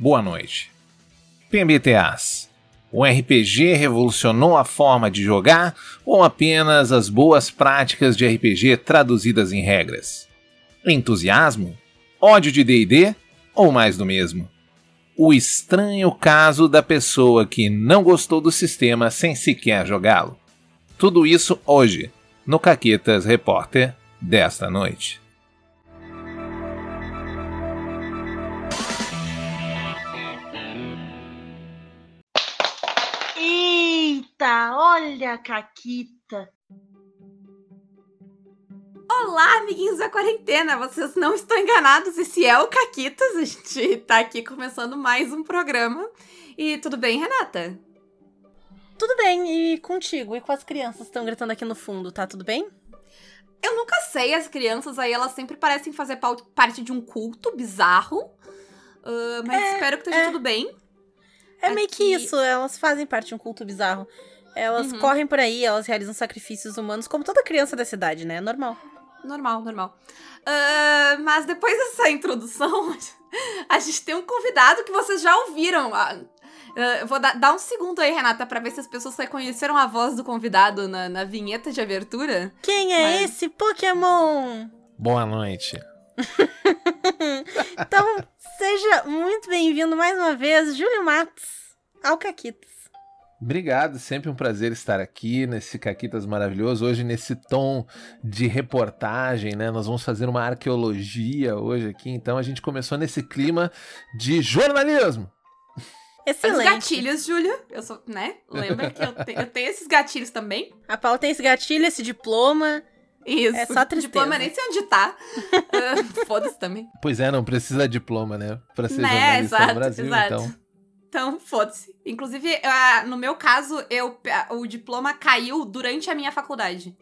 boa noite. PMTAs. O RPG revolucionou a forma de jogar ou apenas as boas práticas de RPG traduzidas em regras? Entusiasmo? Ódio de DD? Ou mais do mesmo? O estranho caso da pessoa que não gostou do sistema sem sequer jogá-lo. Tudo isso hoje, no Caquetas Repórter desta noite. Eita, olha a Caquita. Olá, amiguinhos da quarentena! Vocês não estão enganados, esse é o Caquitas. A gente tá aqui começando mais um programa. E tudo bem, Renata? Tudo bem, e contigo? E com as crianças que estão gritando aqui no fundo, tá tudo bem? Eu nunca sei, as crianças aí, elas sempre parecem fazer parte de um culto bizarro. Uh, mas é, espero que esteja é. tudo bem. É Aqui... meio que isso, elas fazem parte de um culto bizarro. Elas uhum. correm por aí, elas realizam sacrifícios humanos, como toda criança da cidade, né? É normal. Normal, normal. Uh, mas depois dessa introdução, a gente tem um convidado que vocês já ouviram. Uh, vou dar, dar um segundo aí, Renata, pra ver se as pessoas reconheceram a voz do convidado na, na vinheta de abertura. Quem é mas... esse Pokémon? Boa noite. então, seja muito bem-vindo mais uma vez, Júlio Matos, ao Caquitas. Obrigado, sempre um prazer estar aqui nesse Caquitas maravilhoso. Hoje, nesse tom de reportagem, né? Nós vamos fazer uma arqueologia hoje aqui. Então, a gente começou nesse clima de jornalismo. Excelente. Os gatilhos, Júlia. Eu sou, né? Lembra que eu, te, eu tenho esses gatilhos também? A Paula tem esse gatilho, esse diploma. Isso. É só tristeza. Diploma nem sei onde tá. uh, Foda-se também. Pois é, não precisa de diploma, né? Pra ser né? jornalista exato, no Brasil, exato. então. Então, foda-se. Inclusive, uh, no meu caso, eu, uh, o diploma caiu durante a minha faculdade.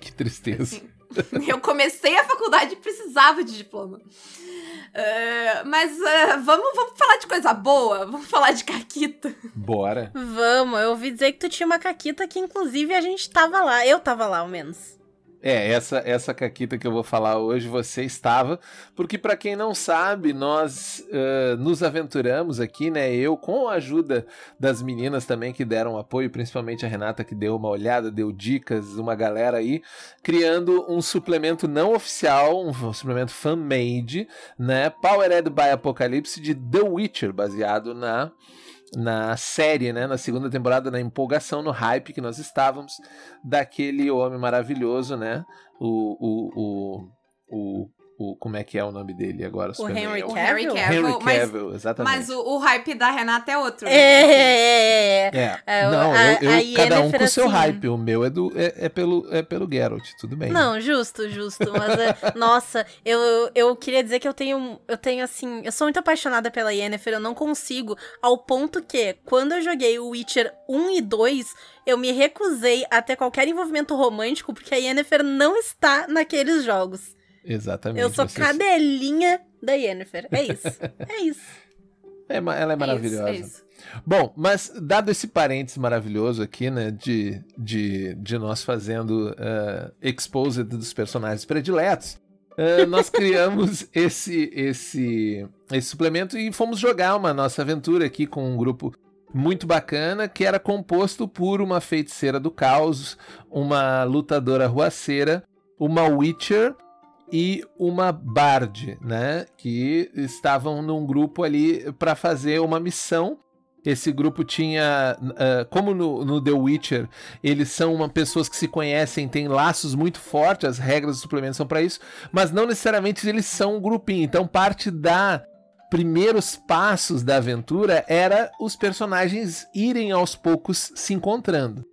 Que tristeza. Assim, eu comecei a faculdade e precisava de diploma. Uh, mas uh, vamos, vamos falar de coisa boa? Vamos falar de Caquita? Bora. Vamos, eu ouvi dizer que tu tinha uma Caquita que inclusive a gente tava lá. Eu tava lá, ao menos. É, essa essa caquita que eu vou falar hoje você estava, porque para quem não sabe, nós uh, nos aventuramos aqui, né? Eu com a ajuda das meninas também que deram apoio, principalmente a Renata que deu uma olhada, deu dicas, uma galera aí, criando um suplemento não oficial, um suplemento fan-made, né? Powered by Apocalypse de The Witcher, baseado na na série, né, na segunda temporada, na empolgação, no hype que nós estávamos daquele homem maravilhoso, né, o, o, o, o o, como é que é o nome dele agora? O Henry Cavill. Henry Cavill, Henry Cavill mas, exatamente. Mas o, o, hype da Renata é outro. Né? É, é, é, é. Não, a, eu, eu cada um com o seu assim... hype. O meu é, do, é, é, pelo, é pelo Geralt, tudo bem. Não, justo, justo. Mas, é, nossa, eu, eu queria dizer que eu tenho, eu tenho, assim, eu sou muito apaixonada pela Yennefer, eu não consigo, ao ponto que, quando eu joguei o Witcher 1 e 2, eu me recusei a ter qualquer envolvimento romântico, porque a Yennefer não está naqueles jogos. Exatamente. Eu sou você... cadelinha da Yennefer. É isso. É isso. É, ela é maravilhosa. É isso, é isso. Bom, mas dado esse parênteses maravilhoso aqui, né, de, de, de nós fazendo uh, exposed dos personagens prediletos, uh, nós criamos esse, esse, esse suplemento e fomos jogar uma nossa aventura aqui com um grupo muito bacana que era composto por uma feiticeira do caos, uma lutadora ruaceira, uma Witcher e uma Bard, né? Que estavam num grupo ali para fazer uma missão. Esse grupo tinha, uh, como no, no, The Witcher, eles são uma, pessoas que se conhecem, têm laços muito fortes, as regras do suplemento são para isso, mas não necessariamente eles são um grupinho. Então, parte da primeiros passos da aventura era os personagens irem aos poucos se encontrando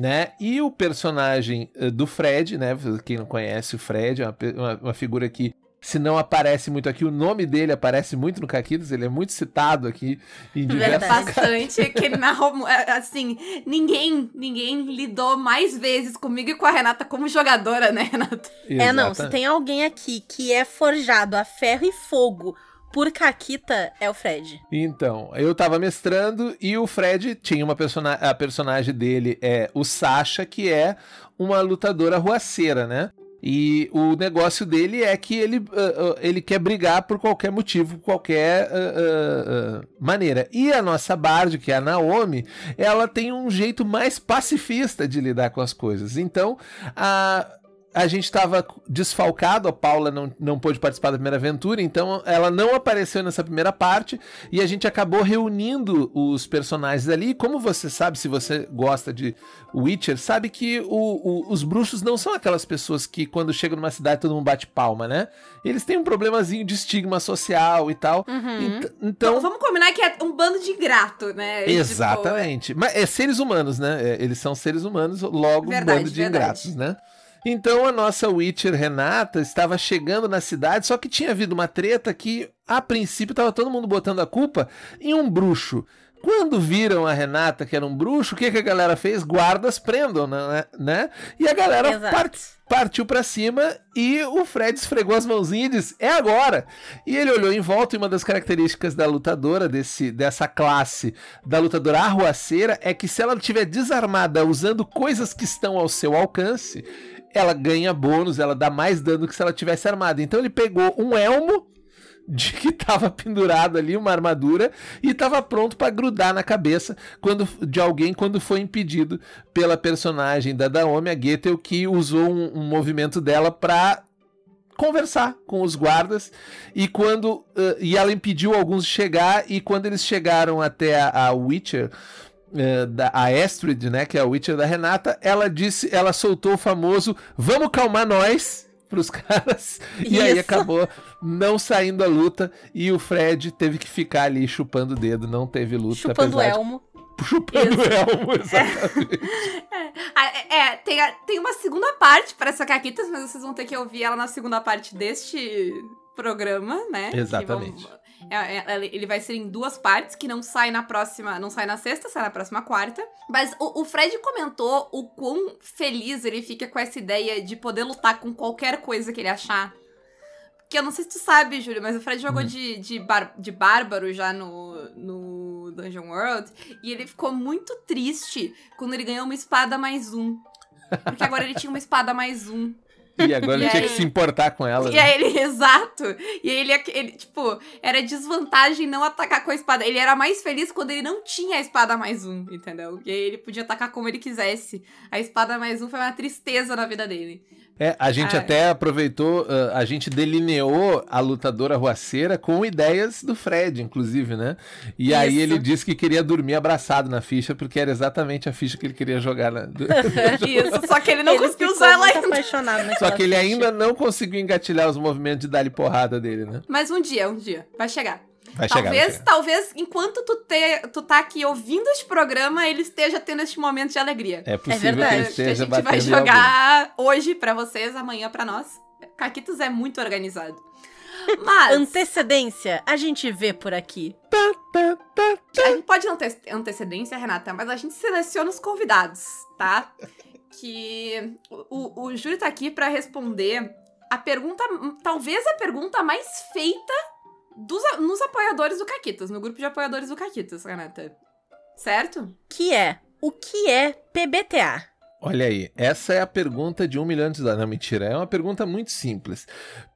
né? E o personagem uh, do Fred, né? Quem não conhece o Fred, é uma, uma, uma, figura que se não aparece muito aqui, o nome dele aparece muito no Caquitas, ele é muito citado aqui em diversos Bastante, que narrou, é, assim, ninguém, ninguém lidou mais vezes comigo e com a Renata como jogadora, né, Renata? É, não, se tem alguém aqui que é forjado a ferro e fogo por Caquita é o Fred. Então, eu tava mestrando e o Fred tinha uma personagem. A personagem dele é o Sasha, que é uma lutadora ruaceira, né? E o negócio dele é que ele, uh, uh, ele quer brigar por qualquer motivo, qualquer uh, maneira. E a nossa Bard, que é a Naomi, ela tem um jeito mais pacifista de lidar com as coisas. Então, a a gente estava desfalcado, a Paula não, não pôde participar da primeira aventura, então ela não apareceu nessa primeira parte e a gente acabou reunindo os personagens ali. E como você sabe, se você gosta de Witcher, sabe que o, o, os bruxos não são aquelas pessoas que quando chegam numa cidade todo mundo bate palma, né? Eles têm um problemazinho de estigma social e tal. Uhum. então. vamos combinar que é um bando de ingrato, né? Exatamente. Tipo... Mas é seres humanos, né? É, eles são seres humanos, logo verdade, um bando de verdade. ingratos, né? Então a nossa Witcher Renata estava chegando na cidade, só que tinha havido uma treta que, a princípio, estava todo mundo botando a culpa em um bruxo. Quando viram a Renata que era um bruxo, o que, que a galera fez? Guardas prendam, né? né? E a galera part, partiu para cima e o Fred esfregou as mãozinhas e disse: É agora! E ele olhou em volta e uma das características da lutadora, desse, dessa classe, da lutadora arruaceira, é que se ela estiver desarmada usando coisas que estão ao seu alcance, ela ganha bônus, ela dá mais dano que se ela tivesse armada. Então ele pegou um elmo de que estava pendurado ali uma armadura e estava pronto para grudar na cabeça quando, de alguém quando foi impedido pela personagem da Naomi, a Getel, que usou um, um movimento dela para conversar com os guardas e quando uh, e ela impediu alguns de chegar e quando eles chegaram até a, a Witcher é, da, a Astrid, né, que é a Witcher da Renata, ela disse, ela soltou o famoso "Vamos calmar nós" pros caras Isso. e aí acabou não saindo a luta e o Fred teve que ficar ali chupando o dedo, não teve luta. Chupando o elmo. De... Chupando o elmo, exatamente. É, é, é tem, a, tem uma segunda parte para essa Caquitas, mas vocês vão ter que ouvir ela na segunda parte deste programa, né? Exatamente. É, é, ele vai ser em duas partes, que não sai na próxima. Não sai na sexta, sai na próxima quarta. Mas o, o Fred comentou o quão feliz ele fica com essa ideia de poder lutar com qualquer coisa que ele achar. Que eu não sei se tu sabe, Júlio, mas o Fred jogou uhum. de, de, bar, de bárbaro já no, no Dungeon World. E ele ficou muito triste quando ele ganhou uma espada mais um. Porque agora ele tinha uma espada mais um. E agora e ele aí... tinha que se importar com ela. E né? aí ele, exato. E aí ele, ele, tipo, era desvantagem não atacar com a espada. Ele era mais feliz quando ele não tinha a espada mais um, entendeu? E aí ele podia atacar como ele quisesse. A espada mais um foi uma tristeza na vida dele. É, a gente ah, até aproveitou, uh, a gente delineou a lutadora ruaceira com ideias do Fred, inclusive, né? E Isso. aí ele disse que queria dormir abraçado na ficha, porque era exatamente a ficha que ele queria jogar. Na... Isso, só que ele não ele conseguiu usar ela ainda. Apaixonado só que ele ficha. ainda não conseguiu engatilhar os movimentos de dar-lhe porrada dele, né? Mas um dia, um dia, vai chegar. Vai talvez, chegar, vai chegar. talvez, enquanto tu, te, tu tá aqui ouvindo este programa, ele esteja tendo este momento de alegria. É possível é que ele esteja que a gente vai jogar hoje para vocês, amanhã para nós. Caquitos é muito organizado. Mas... Antecedência, a gente vê por aqui. A gente pode não ter antecedência, Renata, mas a gente seleciona os convidados, tá? Que o, o Júlio tá aqui para responder a pergunta, talvez a pergunta mais feita dos, nos apoiadores do Caquitas, no grupo de apoiadores do Caquitas, Renata. Certo? Que é, o que é PBTA? Olha aí, essa é a pergunta de um milhão de dólares. Não, mentira, é uma pergunta muito simples.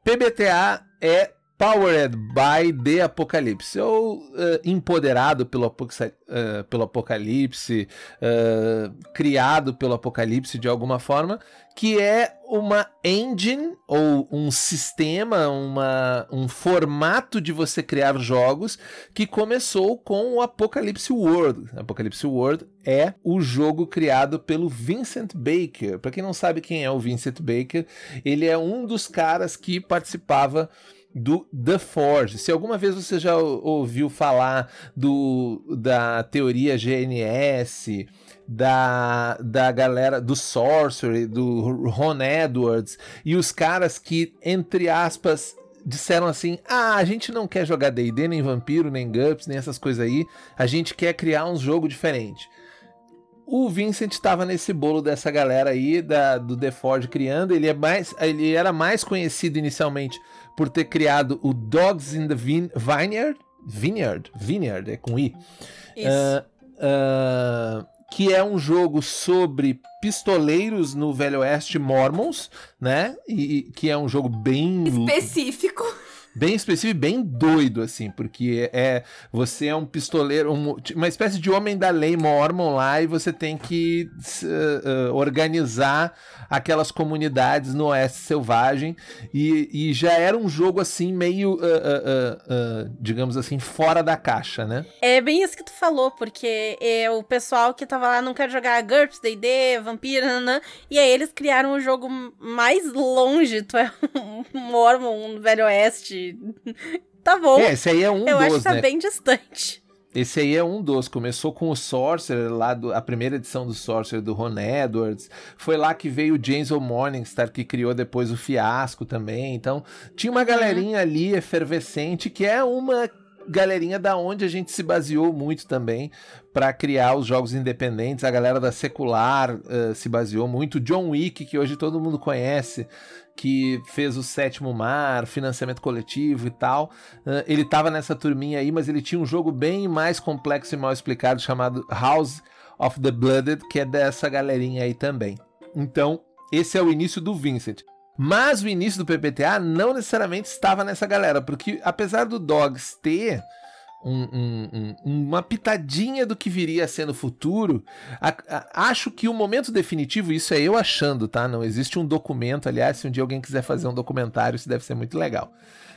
PBTA é Powered by the Apocalipse, ou uh, empoderado pelo, uh, pelo Apocalipse, uh, criado pelo Apocalipse de alguma forma, que é uma engine ou um sistema, uma, um formato de você criar jogos que começou com o Apocalypse World. Apocalypse World é o jogo criado pelo Vincent Baker. Para quem não sabe quem é o Vincent Baker, ele é um dos caras que participava do The Forge. Se alguma vez você já ouviu falar do, da teoria GNS, da, da galera do Sorcery, do Ron Edwards, e os caras que, entre aspas, disseram assim: ah, a gente não quer jogar DD, nem Vampiro, nem GUPS, nem essas coisas aí, a gente quer criar um jogo diferente. O Vincent estava nesse bolo dessa galera aí da, do The Forge criando. Ele, é mais, ele era mais conhecido inicialmente por ter criado o Dogs in the Vine Vineyard. Vineyard, Vineyard, é com I. Isso. Uh, uh, que é um jogo sobre pistoleiros no Velho Oeste Mormons, né? E, e que é um jogo bem específico bem específico e bem doido, assim, porque é você é um pistoleiro, um, uma espécie de homem da lei mormon lá e você tem que uh, uh, organizar aquelas comunidades no Oeste Selvagem e, e já era um jogo assim meio, uh, digamos assim, fora da caixa, né? É bem isso que tu falou, porque é, o pessoal que tava lá não quer jogar GURPS, D&D, Vampira, né? e aí eles criaram um jogo mais longe, tu é um Mormon, um Velho Oeste, tá bom. É, esse aí é um Eu dos, acho que tá né? bem distante. Esse aí é um dos. Começou com o Sorcerer, lá do, a primeira edição do Sorcerer do Ron Edwards. Foi lá que veio o James O. Morningstar, que criou depois o Fiasco também. Então, tinha uma galerinha ali efervescente, que é uma galerinha da onde a gente se baseou muito também para criar os jogos independentes. A galera da Secular uh, se baseou muito. John Wick, que hoje todo mundo conhece, que fez o Sétimo Mar, financiamento coletivo e tal. Uh, ele estava nessa turminha aí, mas ele tinha um jogo bem mais complexo e mal explicado chamado House of the Blooded, que é dessa galerinha aí também. Então, esse é o início do Vincent. Mas o início do PPTA não necessariamente estava nessa galera, porque apesar do Dogs ter um, um, um, uma pitadinha do que viria a ser no futuro. A, a, acho que o momento definitivo, isso é eu achando, tá? Não existe um documento. Aliás, se um dia alguém quiser fazer um documentário, isso deve ser muito legal.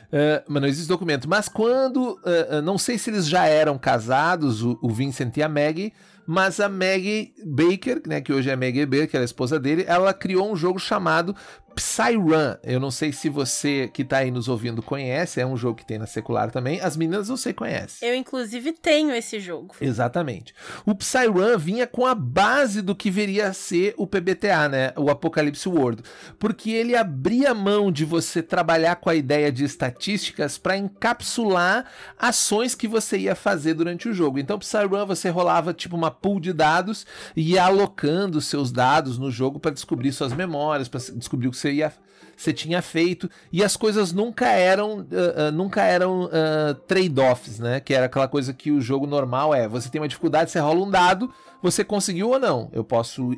Uh, mas não existe documento. Mas quando. Uh, uh, não sei se eles já eram casados, o, o Vincent e a Maggie, mas a Maggie Baker, né, que hoje é a Maggie Baker, que é a esposa dele, ela criou um jogo chamado Psyrun. Eu não sei se você que tá aí nos ouvindo conhece, é um jogo que tem na secular também. As meninas sei conhece. Eu inclusive tenho esse jogo. Exatamente. O Psyrun vinha com a base do que viria a ser o PBTA, né? O Apocalypse World, porque ele abria mão de você trabalhar com a ideia de estatísticas para encapsular ações que você ia fazer durante o jogo. Então, Psyrun você rolava tipo uma pool de dados e ia alocando seus dados no jogo para descobrir suas memórias, para descobrir o que você ia você tinha feito e as coisas nunca eram uh, uh, nunca eram uh, trade-offs, né? Que era aquela coisa que o jogo normal é. Você tem uma dificuldade, você rola um dado, você conseguiu ou não. Eu posso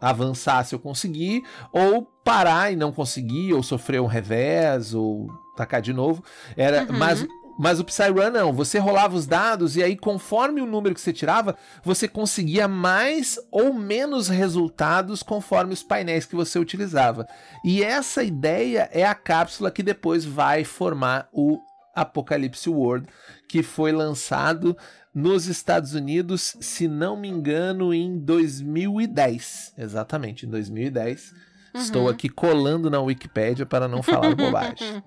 avançar se eu conseguir, ou parar e não conseguir, ou sofrer um revés, ou tacar de novo. Era, uhum. mas mas o Psyrun não, você rolava os dados e aí conforme o número que você tirava, você conseguia mais ou menos resultados conforme os painéis que você utilizava. E essa ideia é a cápsula que depois vai formar o Apocalypse World, que foi lançado nos Estados Unidos, se não me engano, em 2010. Exatamente, em 2010. Uhum. Estou aqui colando na Wikipedia para não falar bobagem.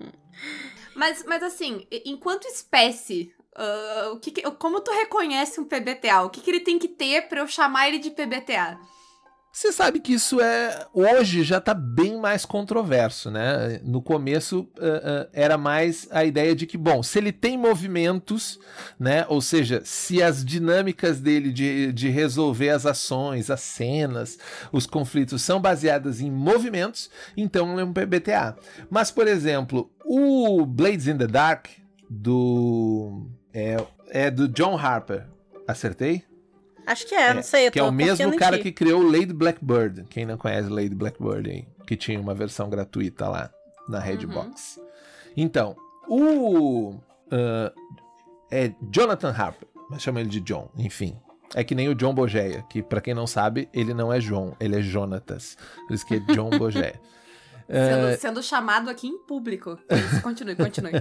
Mas, mas assim, enquanto espécie, uh, o que, como tu reconhece um PBTA? O que, que ele tem que ter para eu chamar ele de PBTA? Você sabe que isso é hoje já está bem mais controverso, né? No começo uh, uh, era mais a ideia de que, bom, se ele tem movimentos, né? Ou seja, se as dinâmicas dele de, de resolver as ações, as cenas, os conflitos são baseadas em movimentos, então é um PBTA. Mas, por exemplo, o Blades in the Dark do é, é do John Harper. Acertei? Acho que é, é não sei. Que é o mesmo cara que criou Lady Blackbird. Quem não conhece Lady Blackbird aí? Que tinha uma versão gratuita lá na Redbox. Uhum. Então, o. Uh, é Jonathan Harper, mas chama ele de John, enfim. É que nem o John Bogeia, que para quem não sabe, ele não é João, ele é Jonatas. Por isso que é John Bogeia. Sendo, uh... sendo, chamado aqui em público. Isso, continue, continue.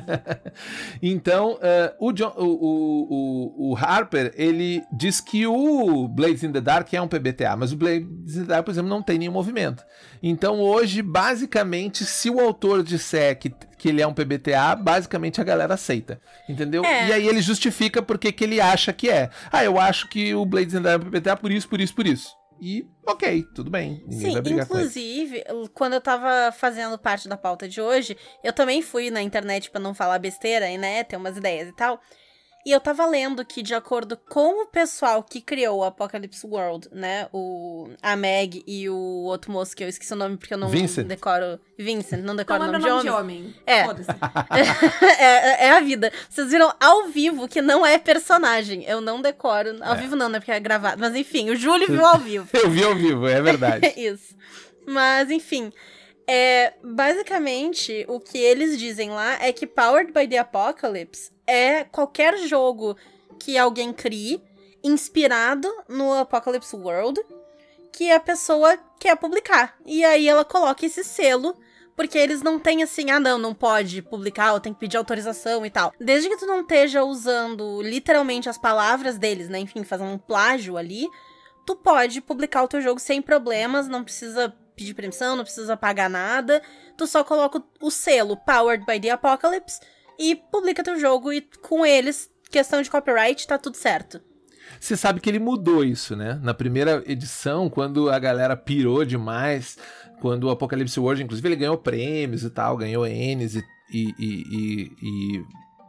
então, uh, o, John, o, o, o, Harper, ele diz que o Blades in the Dark é um PBTA, mas o Blades in the Dark, por exemplo, não tem nenhum movimento. Então, hoje, basicamente, se o autor disser que, que ele é um PBTA, basicamente a galera aceita. Entendeu? É. E aí ele justifica porque que ele acha que é. Ah, eu acho que o Blades in the Dark é um PBTA por isso, por isso, por isso. E ok, tudo bem. Sim, inclusive, quando eu tava fazendo parte da pauta de hoje, eu também fui na internet para não falar besteira e, né, ter umas ideias e tal. E eu tava lendo que, de acordo com o pessoal que criou o Apocalypse World, né? O, a Meg e o outro moço que eu esqueci o nome porque eu não Vincent. decoro. Vincent, não decoro Não o lembra nome de nome homem. de homem. É. Foda-se. é, é a vida. Vocês viram ao vivo que não é personagem. Eu não decoro. Ao É. vivo não, né? Porque é gravado. Mas enfim, o Júlio viu ao vivo. Eu vi ao vivo, é verdade. Isso. Mas, enfim. É, basicamente, o que eles dizem lá é que Powered by the Apocalypse é qualquer jogo que alguém crie inspirado no Apocalypse World que a pessoa quer publicar. E aí ela coloca esse selo porque eles não têm assim, ah não, não pode publicar, ou tem que pedir autorização e tal. Desde que tu não esteja usando literalmente as palavras deles, né, enfim, fazendo um plágio ali, tu pode publicar o teu jogo sem problemas, não precisa pedir permissão, não precisa pagar nada. Tu só coloca o- selo Powered by the Apocalypse e publica teu jogo e com eles, questão de copyright, tá tudo certo. Você sabe que ele mudou isso, né? Na primeira edição, quando a galera pirou demais, quando o Apocalipse World, inclusive, ele ganhou prêmios e tal, ganhou N's e, e, e- e-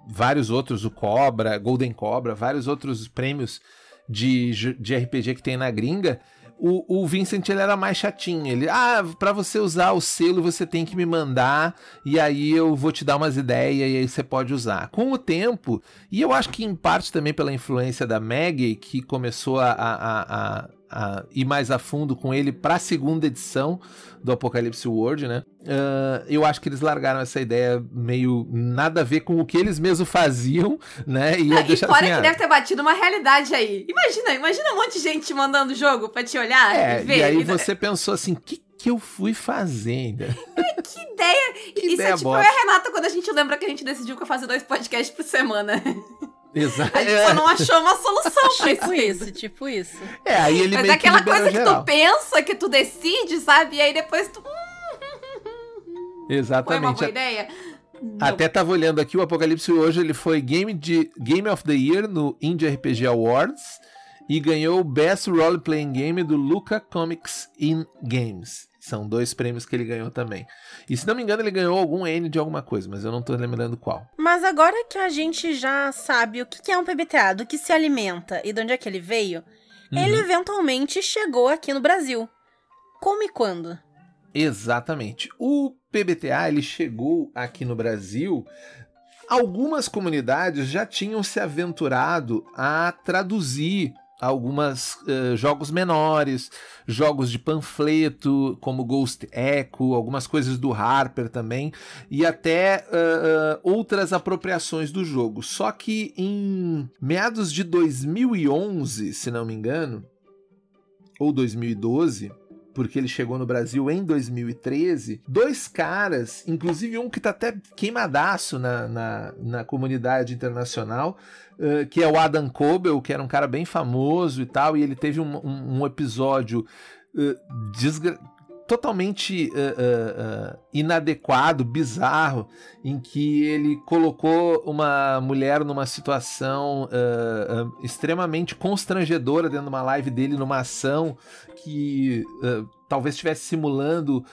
vários outros, o Cobra, Golden Cobra, vários outros prêmios de, de RPG que tem na gringa. O, o Vincent ele era mais chatinho. Ele, ah, pra você usar o selo, você tem que me mandar, e aí eu vou te dar umas ideias, e aí você pode usar. Com o tempo, e eu acho que em parte também pela influência da Maggie, que começou a, a, a, a- ir mais a fundo com ele para a segunda edição do Apocalipse World, né? Ah, eu acho que eles largaram essa ideia meio nada a ver com o que eles mesmos faziam, né? E, Ah, e fora assim, que ah, deve ter batido uma realidade aí. Imagina, imagina um monte de gente te mandando jogo pra te olhar É, e ver. e aí E- você pensou assim, o que, que eu fui fazendo? Que ideia! Que Isso ideia é tipo bosta. eu e a Renata quando a gente lembra que a gente decidiu que ia fazer dois podcasts por semana. Exato. A gente só não achou uma solução pra isso. Tipo ainda. isso, tipo isso. É, aí ele Mas meio é aquela coisa que geral. tu pensa, que tu decide, sabe? E aí depois tu. Hum, foi uma Exatamente. boa ideia? Não. Até tava olhando aqui, o Apocalipse hoje ele foi Game, de, Game of the Year no Indie RPG Awards e ganhou o Best Role Playing Game do Luca Comics in Games. São dois prêmios que ele ganhou também. E se não me engano, ele ganhou algum N de alguma coisa, mas eu não tô lembrando qual. Mas agora que a gente já sabe o que é um PBTA, do que se alimenta e de onde é que ele veio, ele Uhum. eventualmente chegou aqui no Brasil. Como e quando? Exatamente. O PBTA ele chegou aqui no Brasil. Algumas comunidades já tinham se aventurado a traduzir algumas eh, jogos menores, jogos de panfleto, como Ghost Echo, algumas coisas do Harper também, e até eh, eh, outras apropriações do jogo. Só que em meados de 2011, se não me engano, ou 2012, porque ele chegou no Brasil em 2013, dois caras, inclusive um que tá até queimadaço na, na, na comunidade internacional, eh, que é o Adam Coble, que era um cara bem famoso e tal, e ele teve um, um- um episódio desgra- totalmente eh, eh, inadequado, bizarro, em que ele colocou uma mulher numa situação extremamente constrangedora dentro de uma live dele, numa ação que talvez estivesse simulando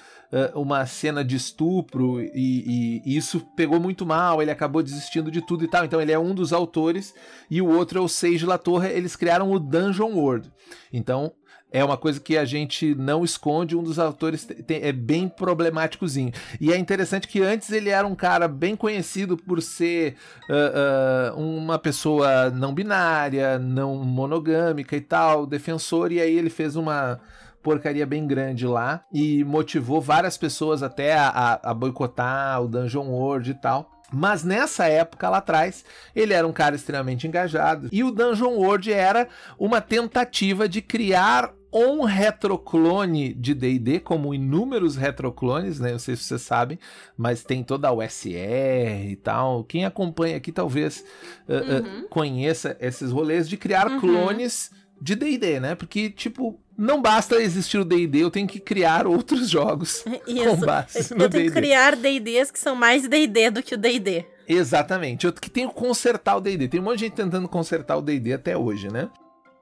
uma cena de estupro e, e- e isso pegou muito mal, ele acabou desistindo de tudo e tal. Então ele é um dos autores e o outro é o Sage Latorre, eles criaram o Dungeon World. Então é uma coisa que a gente não esconde, um dos autores te- tem- é bem problemáticozinho. E é interessante que antes ele era um cara bem conhecido por ser ah, ah, uma pessoa não binária, não monogâmica e tal, defensor, e aí ele fez uma porcaria bem grande lá e motivou várias pessoas até a, a- a boicotar o Dungeon World e tal. Mas nessa época lá atrás, ele era um cara extremamente engajado. E o Dungeon World era uma tentativa de criar um retroclone de D&D, como inúmeros retroclones, né? Não sei se vocês sabem, mas tem toda a USR e tal. Quem acompanha aqui talvez uh, uh, Uhum. conheça esses rolês de criar Uhum. clones de D&D, né? Porque, tipo, não basta existir o D&D, eu tenho que criar outros jogos com Isso. base Eu no tenho que D&D. criar D&Ds que são mais D&D do que o D&D. Exatamente. Eu que tenho que consertar o D&D. Tem um monte de gente tentando consertar o D&D até hoje, né?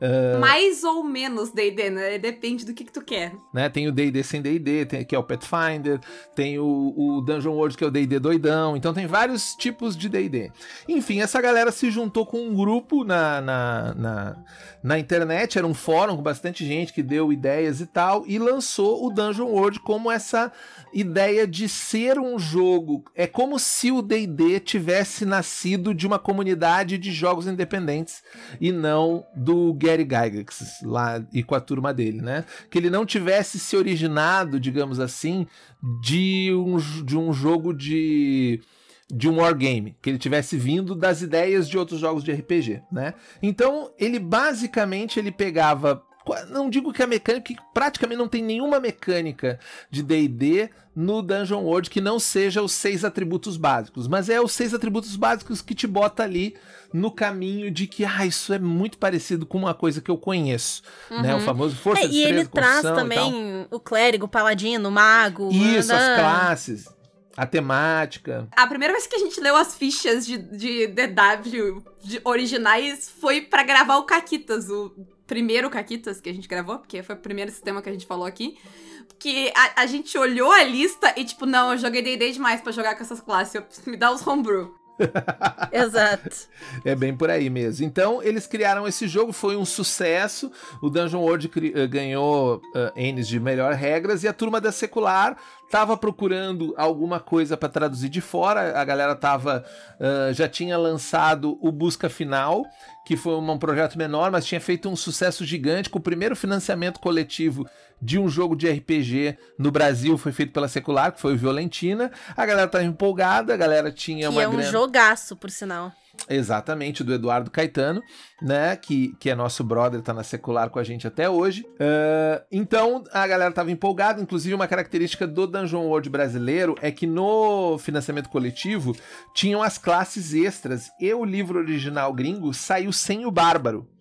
Uh, Mais ou menos D&D, né? Depende do que, que tu quer. Né? Tem o D&D sem D&D, que é o Pathfinder, tem o, o Dungeon World, que é o D&D doidão, então tem vários tipos de D&D. Enfim, essa galera se juntou com um grupo na, na, na, na, internet, era um fórum com bastante gente que deu ideias e tal, e lançou o Dungeon World como essa ideia de ser um jogo. É como se o D&D tivesse nascido de uma comunidade de jogos independentes e não do Gary Gygax lá e com a turma dele, né? Que ele não tivesse se originado, digamos assim, de um, de um jogo de de um wargame, que ele tivesse vindo das ideias de outros jogos de RPG, né? Então, ele basicamente ele pegava não digo que a mecânica, que praticamente não tem nenhuma mecânica de D&D no Dungeon World que não seja os seis atributos básicos, mas é os seis atributos básicos que te bota ali no caminho de que, ah, isso é muito parecido com uma coisa que eu conheço, uhum. né? O uhum. famoso força, é, E ele traz também o clérigo, o paladino, o mago. Isso, as classes. A temática. A primeira vez que a gente leu as fichas de, de DW de originais foi para gravar o Caquitas, o primeiro Caquitas que a gente gravou, porque foi o primeiro sistema que a gente falou aqui. Que a, a gente olhou a lista e, tipo, não, eu joguei D&D demais para jogar com essas classes, eu, me dá os homebrew. Exato. É bem por aí mesmo. Então, eles criaram esse jogo, foi um sucesso. O Dungeon World uh, ganhou uh, N's de melhor regras e a turma da secular tava procurando alguma coisa para traduzir de fora. A galera tava uh, já tinha lançado o Busca Final, que foi um projeto menor, mas tinha feito um sucesso gigante com o primeiro financiamento coletivo de um jogo de RPG no Brasil foi feito pela Secular, que foi o Violentina. A galera tava empolgada, a galera tinha que uma é um grana... jogaço, por sinal. Exatamente, do Eduardo Caetano, né? Que, que é nosso brother, tá na secular com a gente até hoje. Uh, então a galera tava empolgada. Inclusive, uma característica do Dungeon World brasileiro é que no financiamento coletivo tinham as classes extras. E o livro original gringo saiu sem o Bárbaro.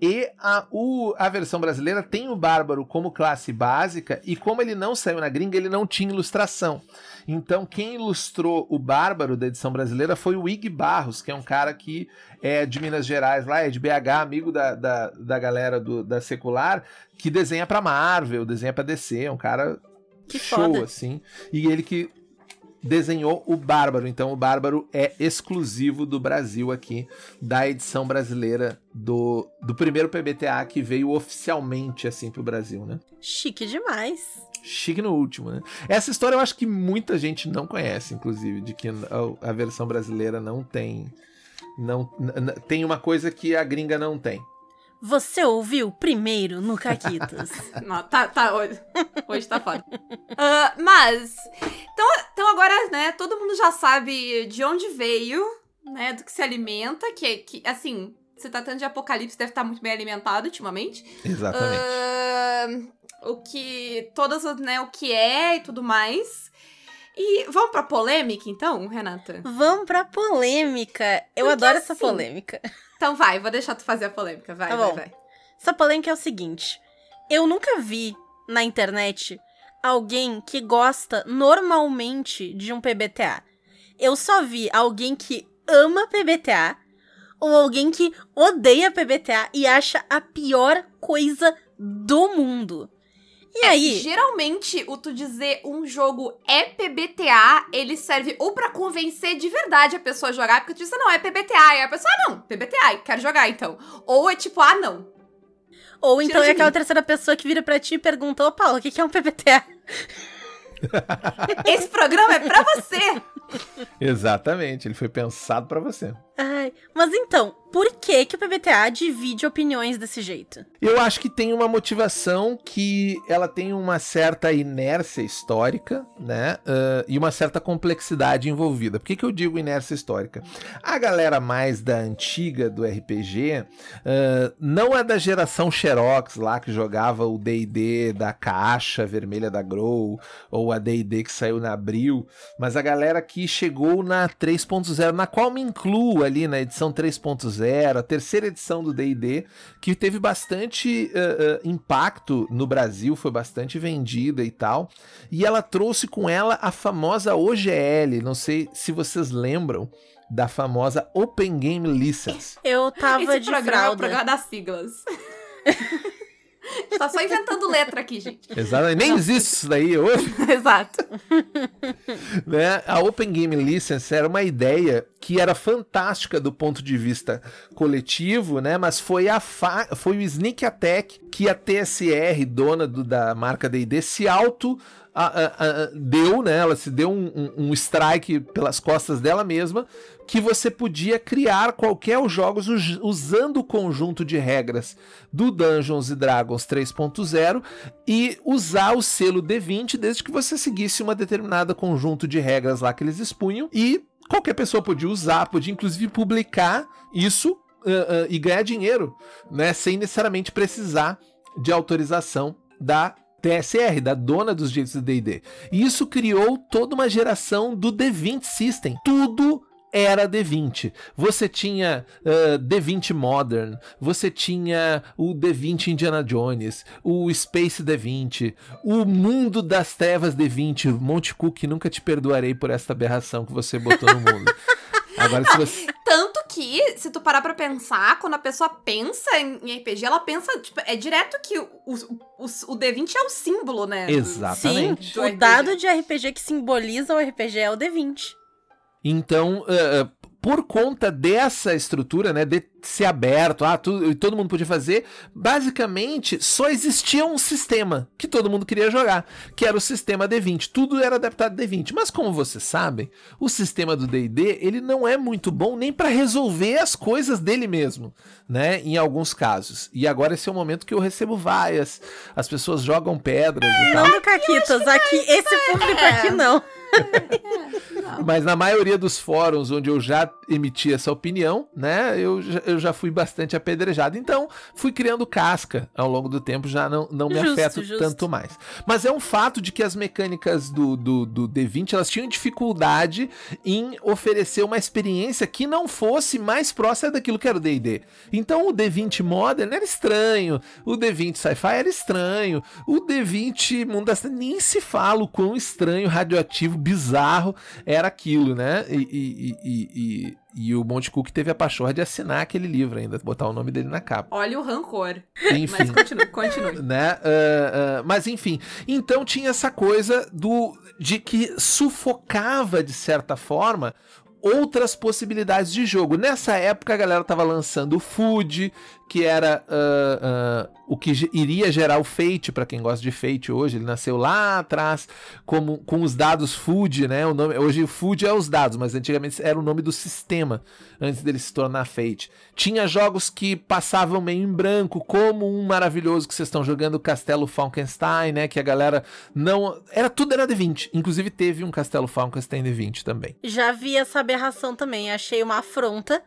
E a, o, a versão brasileira tem o Bárbaro como classe básica, e como ele não saiu na gringa, ele não tinha ilustração. Então, quem ilustrou o Bárbaro da edição brasileira foi o Ig Barros, que é um cara que é de Minas Gerais, lá, é de BH, amigo da, da, da galera do, da Secular, que desenha pra Marvel, desenha pra DC, é um cara que show, foda. assim. E ele que desenhou o Bárbaro. Então o Bárbaro é exclusivo do Brasil aqui, da edição brasileira do, do primeiro PBTA que veio oficialmente assim pro Brasil, né? Chique demais. Chique no último, né? Essa história eu acho que muita gente não conhece, inclusive, de que a, a versão brasileira não tem. Não, tem uma coisa que a gringa não tem. Você ouviu primeiro no Caquitas. Não, tá, tá, hoje, hoje tá foda. Uh, mas, então, então agora, né, todo mundo já sabe de onde veio, né, do que se alimenta, que, que assim, você tá tendo de apocalipse, deve estar tá muito bem alimentado ultimamente. Exatamente. Uh, o que, todas, né, o que é e tudo mais. E vamos pra polêmica, então, Renata? Vamos pra polêmica. Eu Porque adoro assim, essa polêmica. Então vai, vou deixar tu fazer a polêmica. Vai, tá vai, vai. Essa polêmica é o seguinte: eu nunca vi na internet alguém que gosta normalmente de um PBTA. Eu só vi alguém que ama PBTA ou alguém que odeia PBTA e acha a pior coisa do mundo. E é, aí? Geralmente, o tu dizer um jogo é PBTA, ele serve ou para convencer de verdade a pessoa a jogar, porque tu diz, não, é PBTA. E a pessoa, ah, não, PBTA, quero jogar então. Ou é tipo, ah, não. Ou então é aquela mim. terceira pessoa que vira pra ti e pergunta, ô Paulo, o que é um PBTA? Esse programa é pra você! Exatamente, ele foi pensado para você. Ai, mas então, por que que o PBTA divide opiniões desse jeito? Eu acho que tem uma motivação que ela tem uma certa inércia histórica, né? Uh, e uma certa complexidade envolvida. Por que, que eu digo inércia histórica? A galera mais da antiga do RPG uh, não é da geração Xerox lá que jogava o D&D da caixa vermelha da Grow ou a D&D que saiu na Abril, mas a galera que chegou na 3.0, na qual me incluo ali na edição 3.0, a terceira edição do D&D, que teve bastante uh, uh, impacto no Brasil, foi bastante vendida e tal, e ela trouxe com ela a famosa OGL, não sei se vocês lembram, da famosa Open Game License. Eu tava Esse de programa é o fralda. programa das siglas. tá só inventando letra aqui, gente. Exatamente. Nem existe isso daí hoje. Exato. né? A Open Game License era uma ideia que era fantástica do ponto de vista coletivo, né? Mas foi a fa... foi o sneak attack que a TSR, dona do, da marca D&D, se auto a, a, a, deu, né? Ela se deu um, um, um strike pelas costas dela mesma, que você podia criar qualquer jogos usando o conjunto de regras do Dungeons Dragons 3.0 e usar o selo D20 desde que você seguisse uma determinada conjunto de regras lá que eles expunham e qualquer pessoa podia usar, podia inclusive publicar isso uh, uh, e ganhar dinheiro, né? Sem necessariamente precisar de autorização da TSR, da dona dos direitos do D&D. E isso criou toda uma geração do D20 System. Tudo era D20. Você tinha uh, D20 Modern, você tinha o D20 Indiana Jones, o Space D20, o Mundo das Trevas D20, Monte Cook, nunca te perdoarei por essa aberração que você botou no mundo. Agora, se você... Que, se tu parar pra pensar, quando a pessoa pensa em RPG, ela pensa, tipo, é direto que o, o, o D20 é o símbolo, né? Exatamente. Sim, o dado de RPG que simboliza o RPG é o D20. Então, uh, por conta dessa estrutura, né, de ser aberto, ah, tu, todo mundo podia fazer, basicamente só existia um sistema que todo mundo queria jogar, que era o sistema D20. Tudo era adaptado D20. Mas como vocês sabem, o sistema do D&D, ele não é muito bom nem para resolver as coisas dele mesmo, né, em alguns casos. E agora esse é o momento que eu recebo vaias, as pessoas jogam pedras e tal. Não, Caquitas, aqui, esse público aqui não. Mas na maioria dos fóruns onde eu já emiti essa opinião, né, eu, eu já fui bastante apedrejado. Então, fui criando casca ao longo do tempo, já não, não me Justo, afeto justo. tanto mais. Mas é um fato de que as mecânicas do, do, do D20, elas tinham dificuldade em oferecer uma experiência que não fosse mais próxima daquilo que era o D&D. Então, o D20 Modern era estranho, o D20 Sci-Fi era estranho, o D20 Mundo das nem se fala o quão estranho, radioativo, bizarro era aquilo, né? E, e, e, e, o Monte Cook teve a pachorra de assinar aquele livro ainda, botar o nome dele na capa. Olha o rancor. Enfim. Mas continue, continue. né? Uh, uh, mas enfim, então tinha essa coisa do de que sufocava de certa forma outras possibilidades de jogo. Nessa época a galera tava lançando o Food, que era uh, uh, o que iria gerar o Fate, para quem gosta de Fate hoje. Ele nasceu lá atrás como, com os dados Food, né? O nome, hoje o Food é os dados, mas antigamente era o nome do sistema, antes dele se tornar Fate. Tinha jogos que passavam meio em branco, como um maravilhoso que vocês estão jogando, Castelo Falkenstein, né? Que a galera não... Era tudo era D20. Inclusive teve um Castelo Falkenstein D20 também. Já vi essa aberração também, achei uma afronta.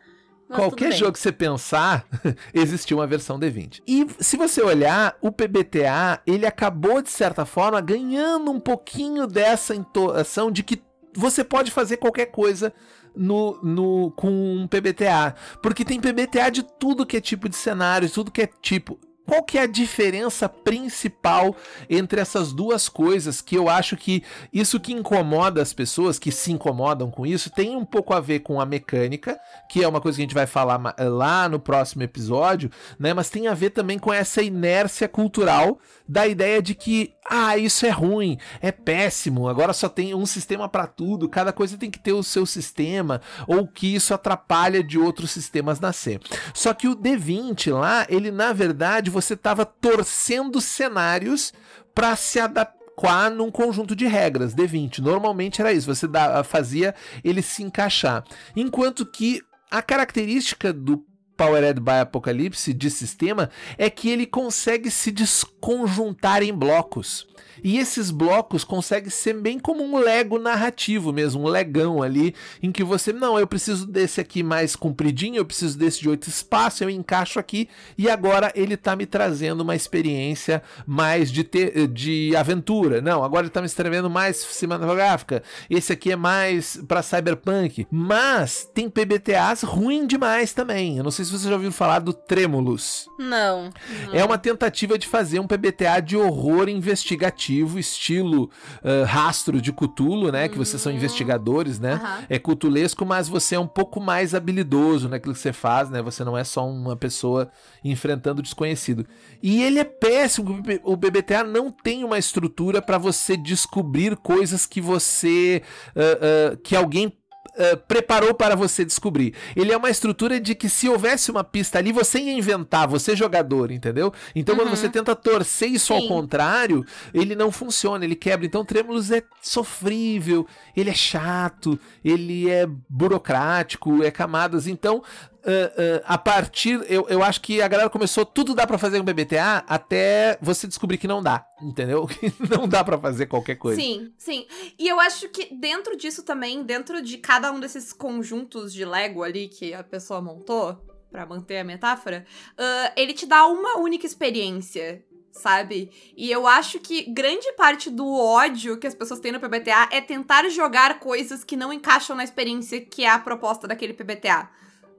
Mas Qualquer jogo que você pensar, existiu uma versão D20. E se você olhar, o PBTA, ele acabou, de certa forma, ganhando um pouquinho dessa intuação de que você pode fazer qualquer coisa no, no, com um PBTA. Porque tem PBTA de tudo que é tipo de cenário, tudo que é tipo. Qual que é a diferença principal entre essas duas coisas que eu acho que isso que incomoda as pessoas, que se incomodam com isso, tem um pouco a ver com a mecânica, que é uma coisa que a gente vai falar ma- lá no próximo episódio, né? Mas tem a ver também com essa inércia cultural da ideia de que, ah, isso é ruim, é péssimo, agora só tem um sistema para tudo, cada coisa tem que ter o seu sistema, ou que isso atrapalha de outros sistemas nascer. Só que o D20 lá, ele na verdade você estava torcendo cenários para se adaptar num conjunto de regras, D20. Normalmente era isso, você dá- fazia ele se encaixar. Enquanto que a característica do Powered by Apocalypse de sistema é que ele consegue se desconjuntar em blocos. E esses blocos conseguem ser bem como um Lego narrativo mesmo, um legão ali, em que você, não, eu preciso desse aqui mais compridinho, eu preciso desse de oito espaços, eu encaixo aqui, e agora ele tá me trazendo uma experiência mais de, te- de aventura. Não, agora ele tá me escrevendo mais cinematográfica, esse aqui é mais pra cyberpunk. Mas tem PBTAs ruim demais também. Eu não sei se você já ouviu falar do Tremulous. Não. É uma tentativa de fazer um PBTA de horror investigativo estilo uh, rastro de Cutulo, né? Que vocês são Uhum. investigadores, né? Aham. É cutulesco, mas você é um pouco mais habilidoso naquilo que você faz, né? Você não é só uma pessoa enfrentando o desconhecido. E ele é péssimo. o BBTA não tem uma estrutura para você descobrir coisas que você. ah, ah, que alguém. Ah, preparou para você descobrir. Ele é uma estrutura de que se houvesse uma pista ali, você ia inventar, você jogador, entendeu? Então quando Uhum. você tenta torcer isso ao Sim. contrário, ele não funciona, ele quebra. Então Trêmulos é sofrível, ele é chato, ele é burocrático, é camadas. Então, ah, a partir. Eu, eu acho que a galera começou. Tudo dá pra fazer com BBTA até você descobrir que não dá, entendeu? Que não dá pra fazer qualquer coisa. Sim, sim. E eu acho que dentro disso também, dentro de cada um desses conjuntos de Lego ali que a pessoa montou, pra manter a metáfora, ah, ele te dá uma única experiência. Sabe? E eu acho que grande parte do ódio que as pessoas têm no PBTA é tentar jogar coisas que não encaixam na experiência que é a proposta daquele PBTA.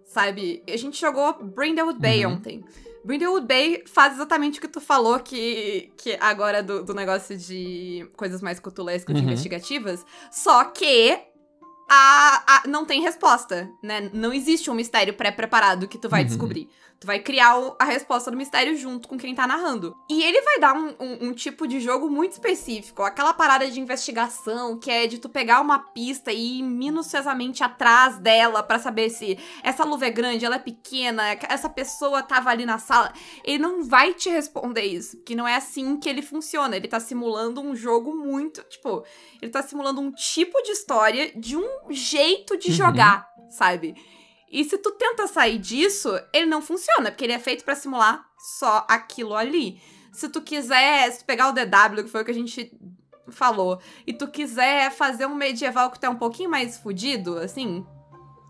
Sabe? A gente jogou Brindlewood Bay Uhum. ontem. Brindlewood Bay faz exatamente o que tu falou que, que agora do, do negócio de coisas mais cutulescas, de Uhum. investigativas. Só que a, a- não tem resposta, né? Não existe um mistério pré-preparado que tu vai Uhum. descobrir. Tu vai criar o- a resposta do mistério junto com quem tá narrando. E ele vai dar um, um- um tipo de jogo muito específico. Aquela parada de investigação que é de tu pegar uma pista e ir minuciosamente atrás dela pra saber se essa luva é grande, ela é pequena, essa pessoa tava ali na sala. Ele não vai te responder isso, porque não é assim que ele funciona. Ele tá simulando um jogo muito, tipo, ele tá simulando um tipo de história de um jeito de Uhum. jogar, sabe? E se tu tenta sair disso, ele não funciona, porque ele é feito pra simular só aquilo ali. Se tu quiser, se tu pegar o DW, que foi o que a gente falou, e tu quiser fazer um medieval que tá um pouquinho mais fudido, assim,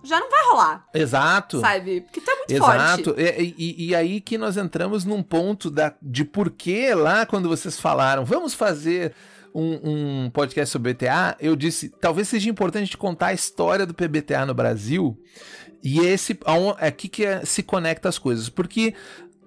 já não vai rolar, Exato. sabe? Porque é muito forte. Exato. E, e- e aí que nós entramos num ponto da, de por que lá quando vocês falaram, vamos fazer um, um podcast sobre BTA, eu disse, talvez seja importante contar a história do PBTA no Brasil. E esse é aqui que é- se conecta as coisas. Porque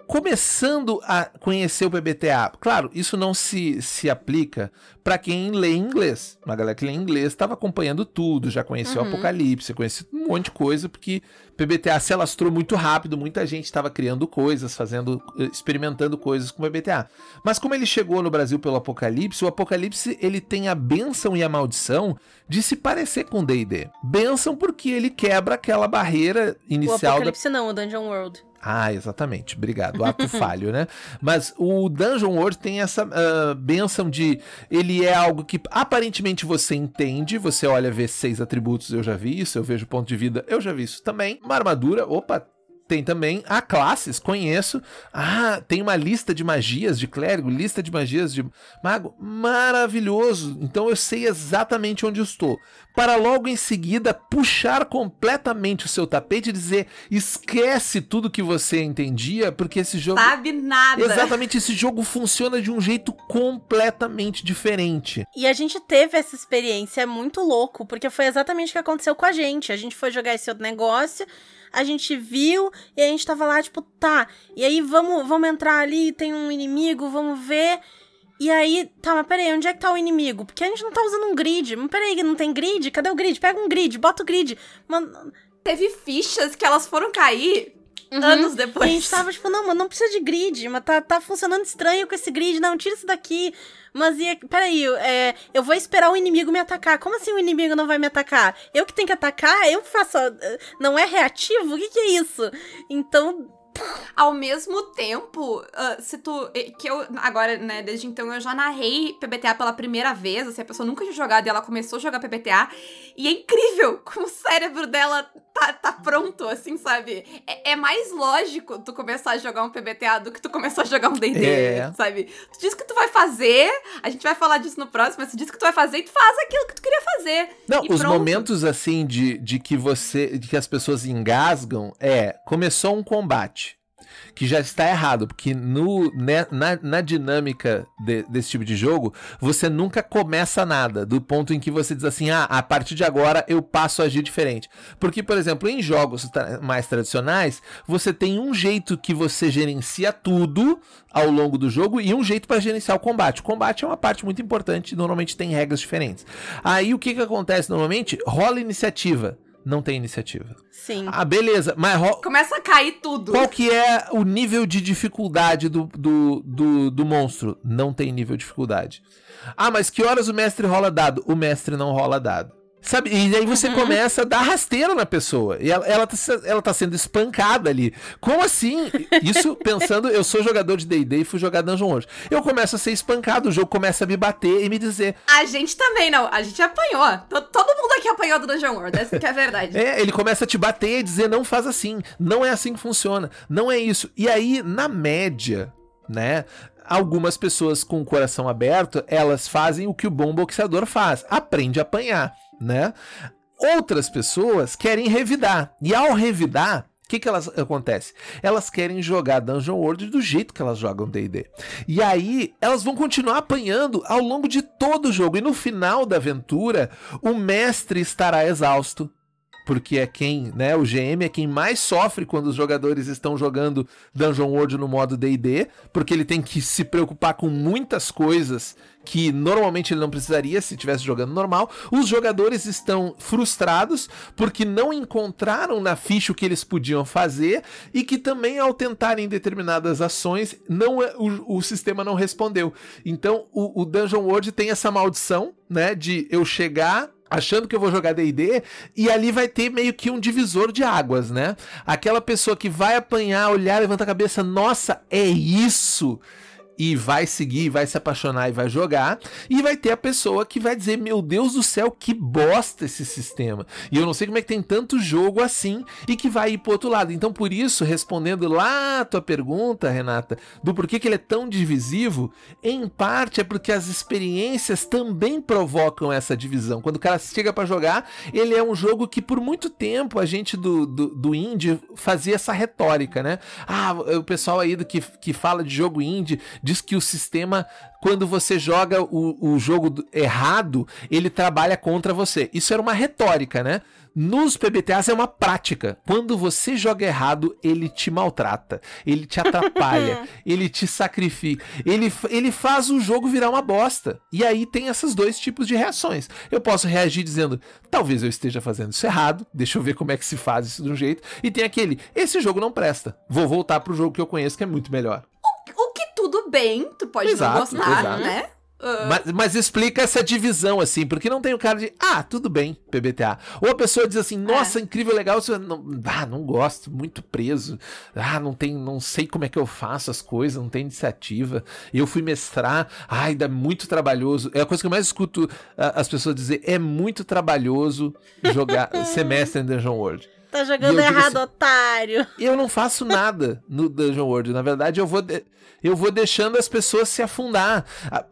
começando a conhecer o PBTA, claro, isso não se, se aplica para quem lê inglês. Uma galera que lê inglês estava acompanhando tudo, já conheceu o Uhum. Apocalipse, conhecia um monte de coisa, porque PBTA se alastrou muito rápido, muita gente estava criando coisas, fazendo, eh, experimentando coisas com o PBTA. Mas como ele chegou no Brasil pelo Apocalipse, o Apocalipse ele tem a benção e a maldição de se parecer com D&D. Benção porque ele quebra aquela barreira O inicial da Apocalipse não, o Dungeon World. Ah, exatamente. Obrigado. Ato falho, né? Mas o Dungeon World tem essa ah, benção de. Ele é algo que aparentemente você entende. Você olha, vê seis atributos, eu já vi isso. Eu vejo ponto de vida, eu já vi isso também. Uma armadura, opa. Tem também a classes, conheço. Ah, tem uma lista de magias de clérigo, lista de magias de mago. Maravilhoso. Então eu sei exatamente onde estou. Para logo em seguida puxar completamente o seu tapete e dizer: esquece tudo que você entendia, porque esse jogo. Sabe nada. Exatamente, esse jogo funciona de um jeito completamente diferente. E a gente teve essa experiência, é muito louco, porque foi exatamente o que aconteceu com a gente. A gente foi jogar esse outro negócio, a gente viu, e a gente tava lá, tipo, tá, e aí vamos, vamos entrar ali, tem um inimigo, vamos ver. E aí, tá, mas peraí, onde é que tá o inimigo? Porque a gente não tá usando um grid. Mas peraí, não tem grid? Cadê o grid? Pega um grid, bota o grid. Mano, Teve fichas que elas foram cair Uhum. anos E depois. a gente tava tipo, não, mano, não precisa de grid, mas tá, tá funcionando estranho com esse grid, não, tira isso daqui. Mas e, peraí, é, eu vou esperar o inimigo me atacar. Como assim o inimigo não vai me atacar? Eu que tenho que atacar? Eu faço. Não é reativo? O que, que é isso? Então. Ao mesmo tempo, ah, se tu. Que eu. Agora, né, desde então eu já narrei PBTA pela primeira vez. Assim, a pessoa nunca tinha jogado e ela começou a jogar PBTA. E é incrível como o cérebro dela tá, tá pronto, assim, sabe? É, é mais lógico tu começar a jogar um PBTA do que tu começar a jogar um DD, É. sabe? Tu diz que tu vai fazer, a gente vai falar disso no próximo, mas tu diz que tu vai fazer e tu faz aquilo que tu queria fazer. Não, os pronto. momentos assim de, de que você. de que as pessoas engasgam é. Começou um combate. Que já está errado, porque no, né, na, na dinâmica de, desse tipo de jogo, você nunca começa nada, do ponto em que você diz assim, ah, a partir de agora eu passo a agir diferente. Porque, por exemplo, em jogos mais tradicionais, você tem um jeito que você gerencia tudo ao longo do jogo e um jeito para gerenciar o combate. O combate é uma parte muito importante, normalmente tem regras diferentes. Aí o que, que acontece normalmente? Rola iniciativa não tem iniciativa. Sim. Ah, beleza. Mas começa a cair tudo. Qual que é o nível de dificuldade do, do, do, do, monstro? Não tem nível de dificuldade. Ah, mas que horas o mestre rola dado? O mestre não rola dado. Sabe? E aí você uhum. começa a dar rasteira na pessoa. E ela, ela, tá, ela tá sendo espancada ali. Como assim? Isso pensando, eu sou jogador de DD e fui jogar Dungeon World. Eu começo a ser espancado, o jogo começa a me bater e me dizer. A gente também não, a gente apanhou. Todo mundo aqui apanhou do Dungeon World, essa que é a verdade. é, ele começa a te bater e dizer: não faz assim, não é assim que funciona, não é isso. E aí, na média, né? Algumas pessoas com o coração aberto, elas fazem o que o bom boxeador faz: aprende a apanhar né? Outras pessoas querem revidar. E ao revidar, o que, que elas acontece? Elas querem jogar Dungeon World do jeito que elas jogam D&D. E aí, elas vão continuar apanhando ao longo de todo o jogo. E no final da aventura, o mestre estará exausto. Porque é quem, né? O GM é quem mais sofre quando os jogadores estão jogando Dungeon World no modo DD, porque ele tem que se preocupar com muitas coisas que normalmente ele não precisaria se estivesse jogando normal. Os jogadores estão frustrados porque não encontraram na ficha o que eles podiam fazer e que também ao tentarem determinadas ações não é, o, o sistema não respondeu. Então o, o Dungeon World tem essa maldição, né, de eu chegar achando que eu vou jogar D&D e ali vai ter meio que um divisor de águas, né? Aquela pessoa que vai apanhar, olhar, levantar a cabeça, nossa, é isso e vai seguir, vai se apaixonar e vai jogar, e vai ter a pessoa que vai dizer: Meu Deus do céu, que bosta esse sistema. E eu não sei como é que tem tanto jogo assim e que vai ir pro outro lado. Então, por isso, respondendo lá a tua pergunta, Renata, do porquê que ele é tão divisivo, em parte é porque as experiências também provocam essa divisão. Quando o cara chega para jogar, ele é um jogo que por muito tempo a gente do, do, do indie fazia essa retórica, né? Ah, o pessoal aí do que, que fala de jogo indie diz que o sistema, quando você joga o, o jogo errado, ele trabalha contra você. Isso era uma retórica, né? Nos PBTAs é uma prática. Quando você joga errado, ele te maltrata, ele te atrapalha, ele te sacrifica, ele, ele faz o jogo virar uma bosta. E aí tem esses dois tipos de reações. Eu posso reagir dizendo, talvez eu esteja fazendo isso errado, deixa eu ver como é que se faz isso de um jeito. E tem aquele, esse jogo não presta, vou voltar pro jogo que eu conheço que é muito melhor tudo bem, tu pode exato, não gostar, exato. né? Uh... Mas, mas, explica essa divisão, assim, porque não tem o cara de, ah, tudo bem, PBTA. Ou a pessoa diz assim, nossa, é. incrível, legal, você não, ah, não gosto, muito preso, ah, não tem, não sei como é que eu faço as coisas, não tem iniciativa. Eu fui mestrar, ai, dá muito trabalhoso. É a coisa que eu mais escuto uh, as pessoas dizer, é muito trabalhoso jogar semestre em Dungeon World. Tá jogando errado, assim, otário. Eu não faço nada no Dungeon World. Na verdade, eu vou, de... eu vou deixando as pessoas se afundar.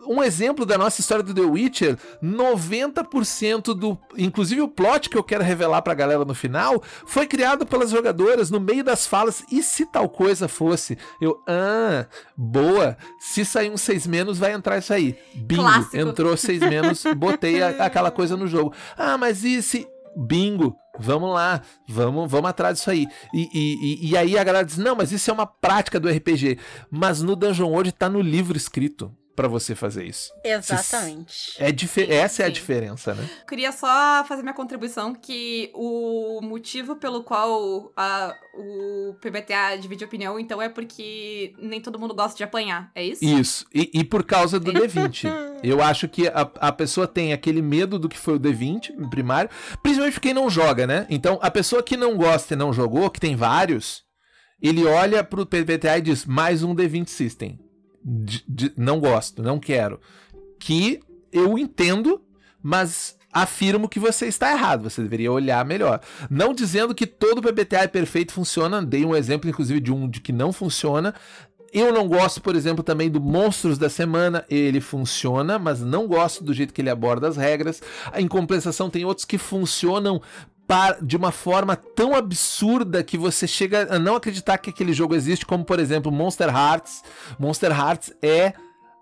Um exemplo da nossa história do The Witcher: 90% do. Inclusive o plot que eu quero revelar pra galera no final foi criado pelas jogadoras no meio das falas. E se tal coisa fosse? Eu, ah, boa. Se sair um 6 menos, vai entrar isso aí. Bingo. Clássico. Entrou 6 menos, botei a, aquela coisa no jogo. Ah, mas e se. Bingo Vamos lá, vamos, vamos atrás disso aí. E, e, e, aí a galera diz: não, mas isso é uma prática do RPG. Mas no Dungeon World tá no livro escrito para você fazer isso. Exatamente. É sim, essa sim. é a diferença, né? Queria só fazer minha contribuição que o motivo pelo qual a, o PBTA divide opinião, então, é porque nem todo mundo gosta de apanhar, é isso? Isso. E, e por causa do D20. Eu acho que a, a pessoa tem aquele medo do que foi o D20 primário, principalmente quem não joga, né? Então, a pessoa que não gosta e não jogou, que tem vários, ele olha pro PBTA e diz, mais um D20 System de, de, não gosto, não quero. Que eu entendo, mas afirmo que você está errado. Você deveria olhar melhor. Não dizendo que todo PBTA é perfeito funciona. Dei um exemplo, inclusive, de um de que não funciona. Eu não gosto, por exemplo, também do Monstros da Semana. Ele funciona, mas não gosto do jeito que ele aborda as regras. Em compensação, tem outros que funcionam de uma forma tão absurda que você chega a não acreditar que aquele jogo existe, como por exemplo Monster Hearts. Monster Hearts é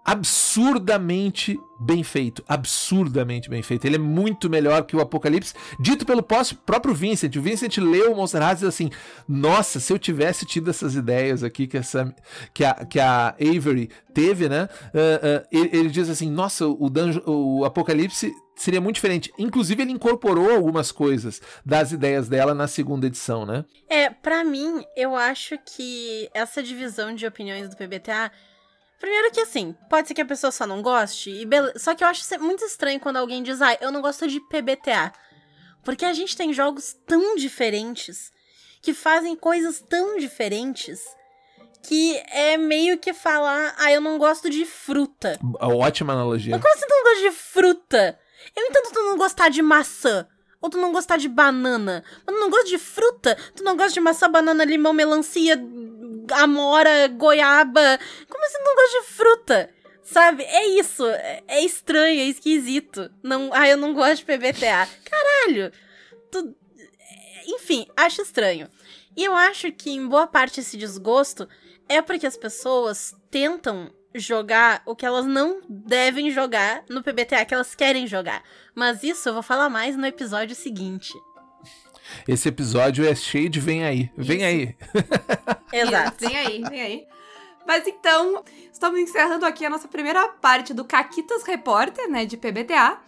absurdamente bem feito, absurdamente bem feito. Ele é muito melhor que o Apocalipse, dito pelo próprio Vincent. O Vincent leu o Monster diz assim: "Nossa, se eu tivesse tido essas ideias aqui que essa que a, que a Avery teve, né? Uh, uh, ele, ele, diz assim: "Nossa, o, o Apocalipse seria muito diferente. Inclusive, ele incorporou algumas coisas das ideias dela na segunda edição, né? É, para mim, eu acho que essa divisão de opiniões do PBTA. Primeiro que assim, pode ser que a pessoa só não goste, e só que eu acho muito estranho quando alguém diz, ah, eu não gosto de PBTA. Porque a gente tem jogos tão diferentes, que fazem coisas tão diferentes, que é meio que falar, ah, eu não gosto de fruta. Ótima analogia. Mas como você não gosta de fruta? Eu entendo tu não gostar de maçã. Ou tu não gostar de banana. Mas tu não gosta de fruta. Tu não gosta de maçã, banana, limão, melancia, amora, goiaba. Como assim não gosta de fruta? Sabe? É isso. É, é estranho, é esquisito. Não, ah, eu não gosto de PBTA. Caralho. Tu... Enfim, acho estranho. E eu acho que em boa parte esse desgosto é porque as pessoas tentam jogar o que elas não devem jogar no PBTA que elas querem jogar. Mas isso eu vou falar mais no episódio seguinte. Esse episódio é cheio de vem aí, vem isso. aí. Exato. vem aí, vem aí. Mas então, estamos encerrando aqui a nossa primeira parte do Caquitas Repórter, né, de PBTA.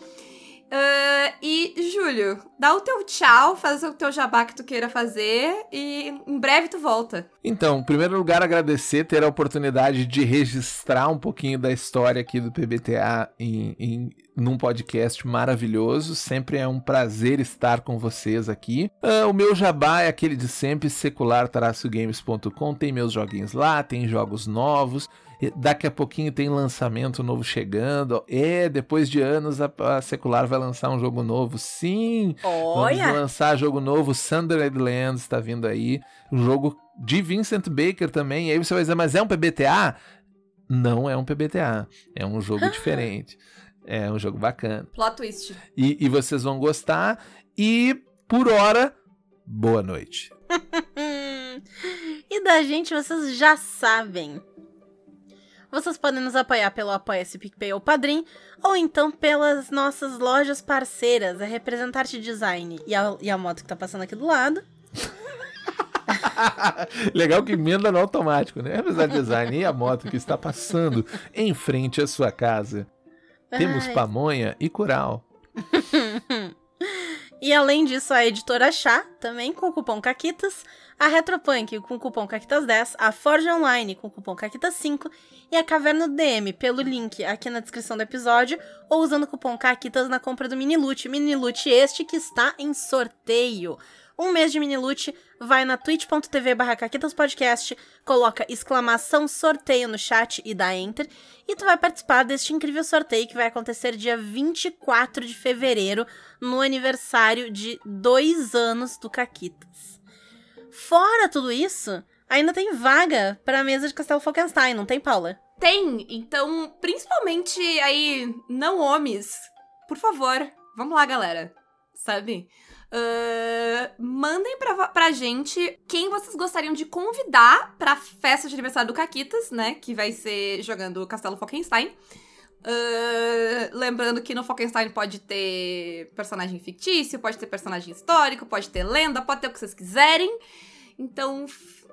Uh, e, Júlio, dá o teu tchau, faz o teu jabá que tu queira fazer e em breve tu volta. Então, em primeiro lugar, agradecer ter a oportunidade de registrar um pouquinho da história aqui do PBTA em, em num podcast maravilhoso. Sempre é um prazer estar com vocês aqui. Uh, o meu jabá é aquele de sempre, secular-games.com. Tem meus joguinhos lá, tem jogos novos. Daqui a pouquinho tem lançamento novo chegando. É, depois de anos a, a Secular vai lançar um jogo novo. Sim! Olha. Vamos lançar jogo novo. Sundered Lands está vindo aí. Um jogo de Vincent Baker também. E aí você vai dizer, mas é um PBTA? Não é um PBTA. É um jogo diferente. É um jogo bacana. Plot twist. E, e vocês vão gostar. E, por hora, boa noite. e da gente, vocês já sabem. Vocês podem nos apoiar pelo Apoia-se PicPay ou Padrim, ou então pelas nossas lojas parceiras, a Representarte Design e a, e a moto que tá passando aqui do lado. Legal que emenda no automático, né? Representarte Design e a moto que está passando em frente à sua casa. Temos Ai. pamonha e curau. e além disso, a editora Chá, também com o cupom CAQUITAS, a Retropunk com o cupom CAQUITAS10, a Forge Online com o cupom CAQUITAS5 e a Caverna DM pelo link aqui na descrição do episódio ou usando o cupom CAQUITAS na compra do Mini Loot. Mini Loot este que está em sorteio. Um mês de Mini Loot, vai na twitch.tv barra Podcast, coloca exclamação sorteio no chat e dá enter, e tu vai participar deste incrível sorteio que vai acontecer dia 24 de fevereiro, no aniversário de dois anos do Caquitas. Fora tudo isso, ainda tem vaga pra mesa de Castelo Falkenstein, não tem, Paula? Tem, então, principalmente aí, não homens, por favor, vamos lá, galera, sabe? Uh, mandem pra, pra gente quem vocês gostariam de convidar pra festa de aniversário do Caquitas, né? Que vai ser jogando Castelo Falkenstein. Uh, lembrando que no Falkenstein pode ter personagem fictício, pode ter personagem histórico, pode ter lenda, pode ter o que vocês quiserem. Então,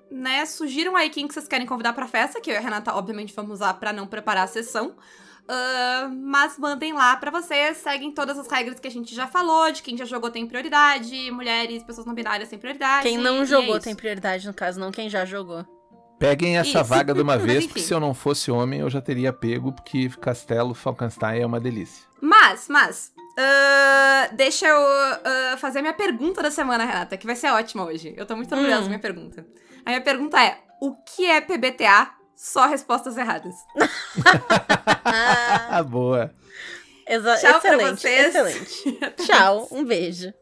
né, sugiram aí quem que vocês querem convidar pra festa, que eu e a Renata, obviamente, vamos usar pra não preparar a sessão. Uh, mas mandem lá para vocês, seguem todas as regras que a gente já falou, de quem já jogou tem prioridade, mulheres, pessoas não binárias têm prioridade. Quem não jogou é tem prioridade, no caso, não quem já jogou. Peguem essa Isso. vaga de uma vez, porque se eu não fosse homem, eu já teria pego, porque Castelo Falkenstein é uma delícia. Mas, mas, uh, deixa eu uh, fazer a minha pergunta da semana, Renata, que vai ser ótima hoje. Eu tô muito orgulhosa hum. da minha pergunta. A minha pergunta é: o que é PBTA? Só respostas erradas. Boa. Exa Tchau excelente, pra vocês. Excelente. Tchau, um beijo.